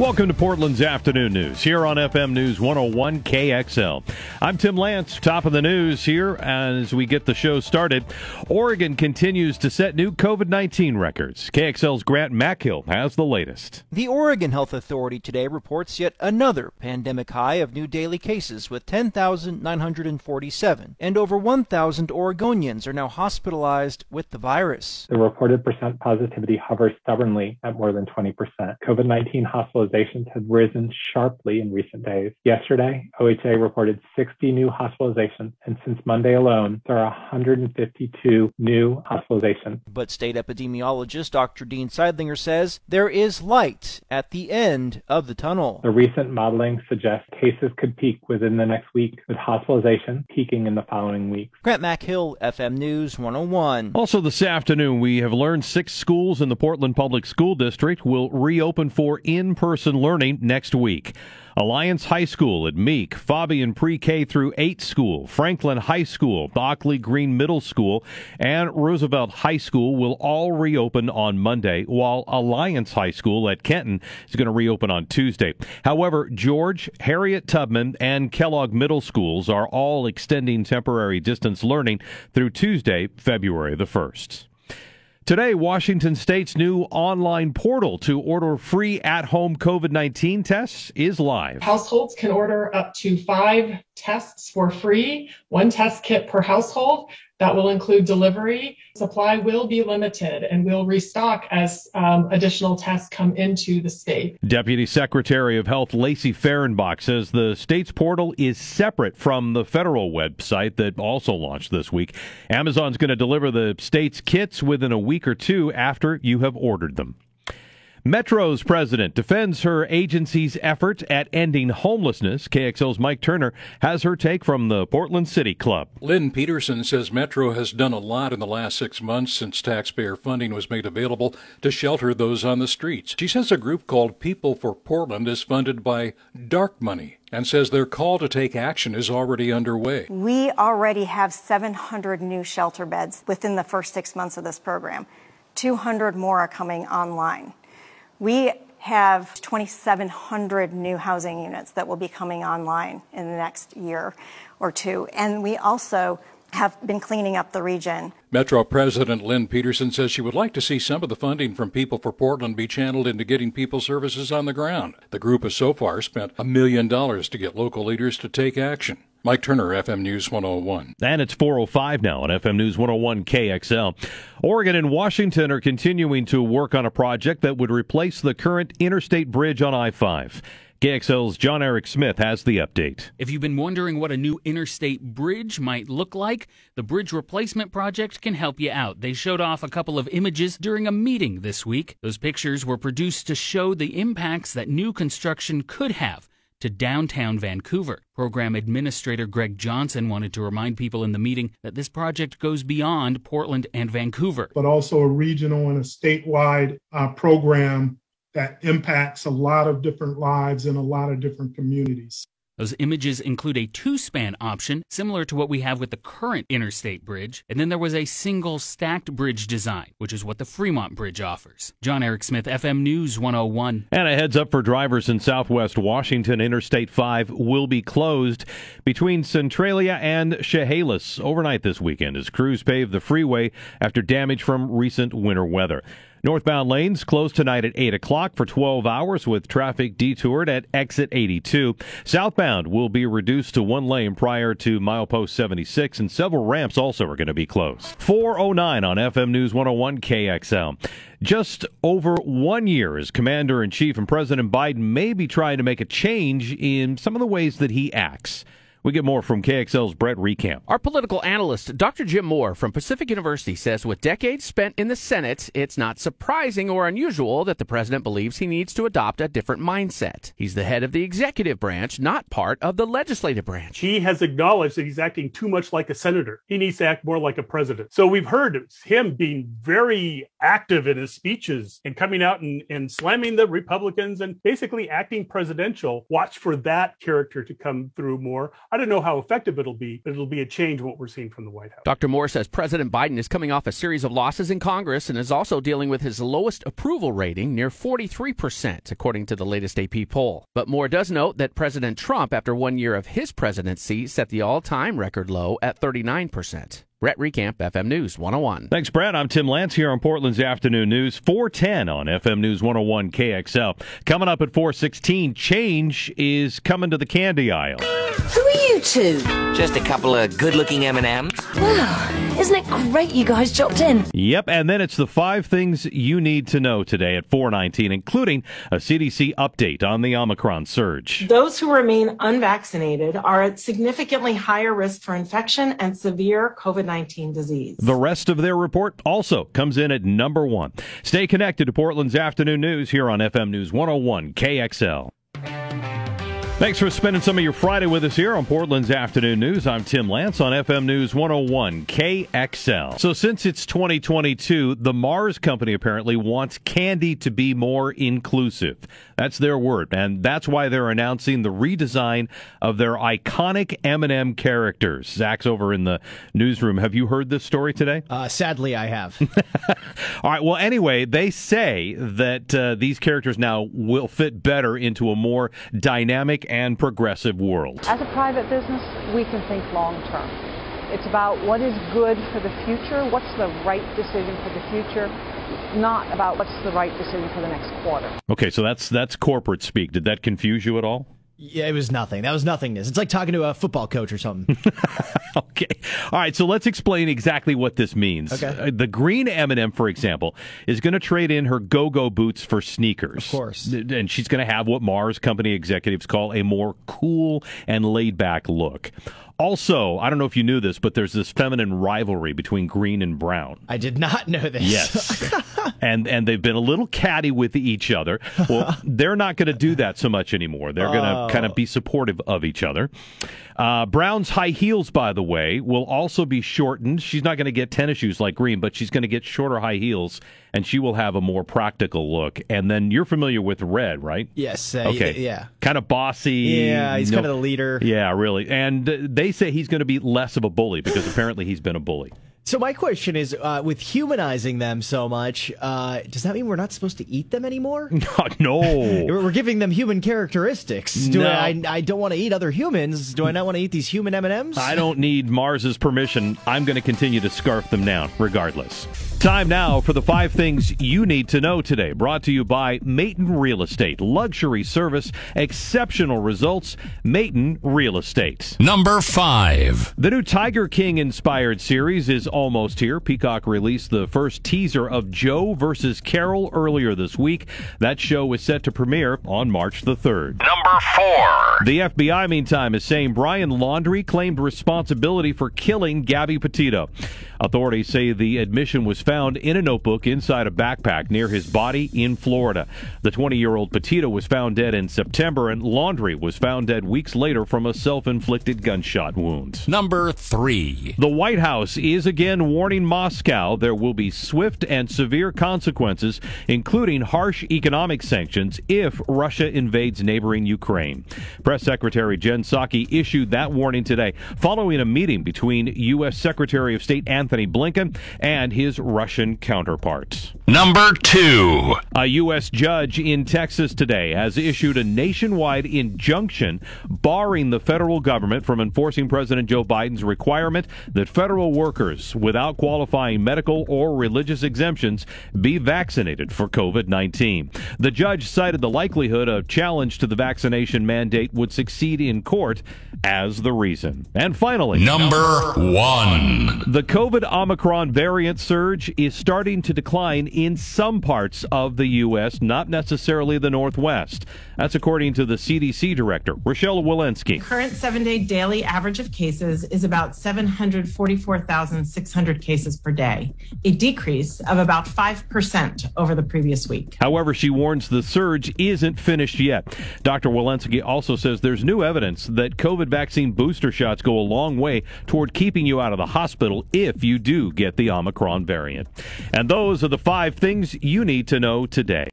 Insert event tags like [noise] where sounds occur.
Welcome to Portland's Afternoon News here on FM News 101 KXL. I'm Tim Lance. Top of the news here as we get the show started. Oregon continues to set new COVID 19 records. KXL's Grant McHill has the latest. The Oregon Health Authority today reports yet another pandemic high of new daily cases with 10,947, and over 1,000 Oregonians are now hospitalized with the virus. The reported percent positivity hovers stubbornly at more than 20%. COVID 19 hospitalizations hospitalizations had risen sharply in recent days. Yesterday, OHA reported 60 new hospitalizations, and since Monday alone, there are 152 new hospitalizations. But state epidemiologist Dr. Dean Sidelinger says there is light at the end of the tunnel. The recent modeling suggests cases could peak within the next week, with hospitalization peaking in the following weeks. Grant McHill, FM News 101. Also, this afternoon, we have learned six schools in the Portland Public School District will reopen for in person learning next week. Alliance High School at Meek, Faubion Pre K through 8 School, Franklin High School, Ockley Green Middle School, and Roosevelt High School will all reopen on Monday, while Alliance High School at Kenton is going to reopen on Tuesday. However, George, Harriet Tubman, and Kellogg Middle Schools are all extending temporary distance learning through Tuesday, February the 1st. Today, Washington State's new online portal to order free at home COVID 19 tests is live. Households can order up to five tests for free, one test kit per household. That will include delivery. Supply will be limited and we'll restock as um, additional tests come into the state. Deputy Secretary of Health Lacey Fehrenbach says the state's portal is separate from the federal website that also launched this week. Amazon's going to deliver the state's kits within a week or two after you have ordered them. Metro's president defends her agency's effort at ending homelessness. KXL's Mike Turner has her take from the Portland City Club. Lynn Peterson says Metro has done a lot in the last six months since taxpayer funding was made available to shelter those on the streets. She says a group called People for Portland is funded by dark money and says their call to take action is already underway. We already have 700 new shelter beds within the first six months of this program. 200 more are coming online. We have 2,700 new housing units that will be coming online in the next year or two. And we also have been cleaning up the region. Metro President Lynn Peterson says she would like to see some of the funding from People for Portland be channeled into getting people services on the ground. The group has so far spent a million dollars to get local leaders to take action. Mike Turner, FM News 101. And it's 405 now on FM News 101 KXL. Oregon and Washington are continuing to work on a project that would replace the current interstate bridge on I 5. KXL's John Eric Smith has the update. If you've been wondering what a new interstate bridge might look like, the Bridge Replacement Project can help you out. They showed off a couple of images during a meeting this week. Those pictures were produced to show the impacts that new construction could have to downtown Vancouver. Program Administrator Greg Johnson wanted to remind people in the meeting that this project goes beyond Portland and Vancouver. But also a regional and a statewide uh, program that impacts a lot of different lives in a lot of different communities. Those images include a two span option, similar to what we have with the current interstate bridge. And then there was a single stacked bridge design, which is what the Fremont Bridge offers. John Eric Smith, FM News 101. And a heads up for drivers in southwest Washington Interstate 5 will be closed between Centralia and Chehalis overnight this weekend as crews pave the freeway after damage from recent winter weather. Northbound lanes closed tonight at 8 o'clock for 12 hours with traffic detoured at exit 82. Southbound will be reduced to one lane prior to milepost 76, and several ramps also are going to be closed. 409 on FM News 101 KXL. Just over one year as Commander in Chief, and President Biden may be trying to make a change in some of the ways that he acts. We get more from KXL's Brett Reckamp. Our political analyst, Dr. Jim Moore from Pacific University, says with decades spent in the Senate, it's not surprising or unusual that the president believes he needs to adopt a different mindset. He's the head of the executive branch, not part of the legislative branch. He has acknowledged that he's acting too much like a senator. He needs to act more like a president. So we've heard him being very active in his speeches and coming out and, and slamming the Republicans and basically acting presidential. Watch for that character to come through more. I don't know how effective it'll be, but it'll be a change what we're seeing from the White House. Dr. Moore says President Biden is coming off a series of losses in Congress and is also dealing with his lowest approval rating, near 43%, according to the latest AP poll. But Moore does note that President Trump, after one year of his presidency, set the all time record low at 39%. Brett Reckamp, FM News 101. Thanks, Brett. I'm Tim Lance here on Portland's Afternoon News, 410 on FM News 101 KXL. Coming up at 416, change is coming to the candy aisle. Who are you two? Just a couple of good-looking M&Ms. Wow, isn't it great you guys dropped in? Yep, and then it's the five things you need to know today at 419, including a CDC update on the Omicron surge. Those who remain unvaccinated are at significantly higher risk for infection and severe COVID 19 disease. The rest of their report also comes in at number one. Stay connected to Portland's Afternoon News here on FM News 101 KXL. Thanks for spending some of your Friday with us here on Portland's Afternoon News. I'm Tim Lance on FM News 101 KXL. So, since it's 2022, the Mars Company apparently wants candy to be more inclusive. That's their word, and that's why they're announcing the redesign of their iconic M&M characters. Zach's over in the newsroom. Have you heard this story today? Uh, sadly, I have. [laughs] All right. Well, anyway, they say that uh, these characters now will fit better into a more dynamic and progressive world. As a private business, we can think long term. It's about what is good for the future, what's the right decision for the future, not about what's the right decision for the next quarter. Okay, so that's that's corporate speak. Did that confuse you at all? Yeah, it was nothing. That was nothingness. It's like talking to a football coach or something. [laughs] okay. All right. So let's explain exactly what this means. Okay. Uh, the green M&M, for example, is going to trade in her go-go boots for sneakers. Of course. And she's going to have what Mars company executives call a more cool and laid-back look. Also, I don't know if you knew this, but there's this feminine rivalry between green and brown. I did not know this. Yes. [laughs] and and they've been a little catty with each other. Well, [laughs] they're not going to do that so much anymore. They're going to Oh. kind of be supportive of each other. Uh, Brown's high heels, by the way, will also be shortened. She's not going to get tennis shoes like Green, but she's going to get shorter high heels, and she will have a more practical look. And then you're familiar with Red, right? Yes. Uh, Okay. y- Yeah. Kind of bossy. Yeah, he's no- kind of the leader. Yeah, really. And uh, they say he's going to be less of a bully because apparently he's been a bully. So my question is, uh, with humanizing them so much, uh, does that mean we're not supposed to eat them anymore? [laughs] no. We're [laughs] we're giving them human characteristics. Do No. I, I don't want to eat other humans. Do I not want to eat these human M and M's? I don't need Mars's permission. I'm going to continue to scarf them down, regardless. Time now for the five things you need to know today. Brought to you by Mayton Real Estate. Luxury service, exceptional results. Mayton Real Estate. Number five. The new Tiger King inspired series is almost here. Peacock released the first teaser of Joe versus Carole earlier this week. That show is set to premiere on March the 3rd. Number four. The FBI, meantime, is saying Brian Laundrie claimed responsibility for killing Gabby Petito. Authorities say the admission was found in a notebook inside a backpack near his body in Florida. The 20 year old Petito was found dead in September, and Laundrie was found dead weeks later from a self inflicted gunshot wound. Number three. The White House is again warning Moscow there will be swift and severe consequences, including harsh economic sanctions, if Russia invades neighboring Ukraine. Press Secretary Jen Psaki issued that warning today following a meeting between U.S. Secretary of State Antony Blinken and his Russian counterpart. Number two. A U.S. judge in Texas today has issued a nationwide injunction barring the federal government from enforcing President Joe Biden's requirement that federal workers without qualifying medical or religious exemptions be vaccinated for COVID 19. The judge cited the likelihood a challenge to the vaccination mandate would succeed in court as the reason. And finally, Number one. the COVID Omicron variant surge is starting to decline in some parts of the U.S., not necessarily the Northwest. That's according to the CDC director, Rochelle Walensky. Current seven day daily average of cases is about 744,600 cases per day, a decrease of about 5% over the previous week. However, she warns the surge isn't finished yet. Dr. Walensky also says there's new evidence that COVID vaccine booster shots go a long way toward keeping you out of the hospital if you do get the Omicron variant. And those are the five things you need to know today.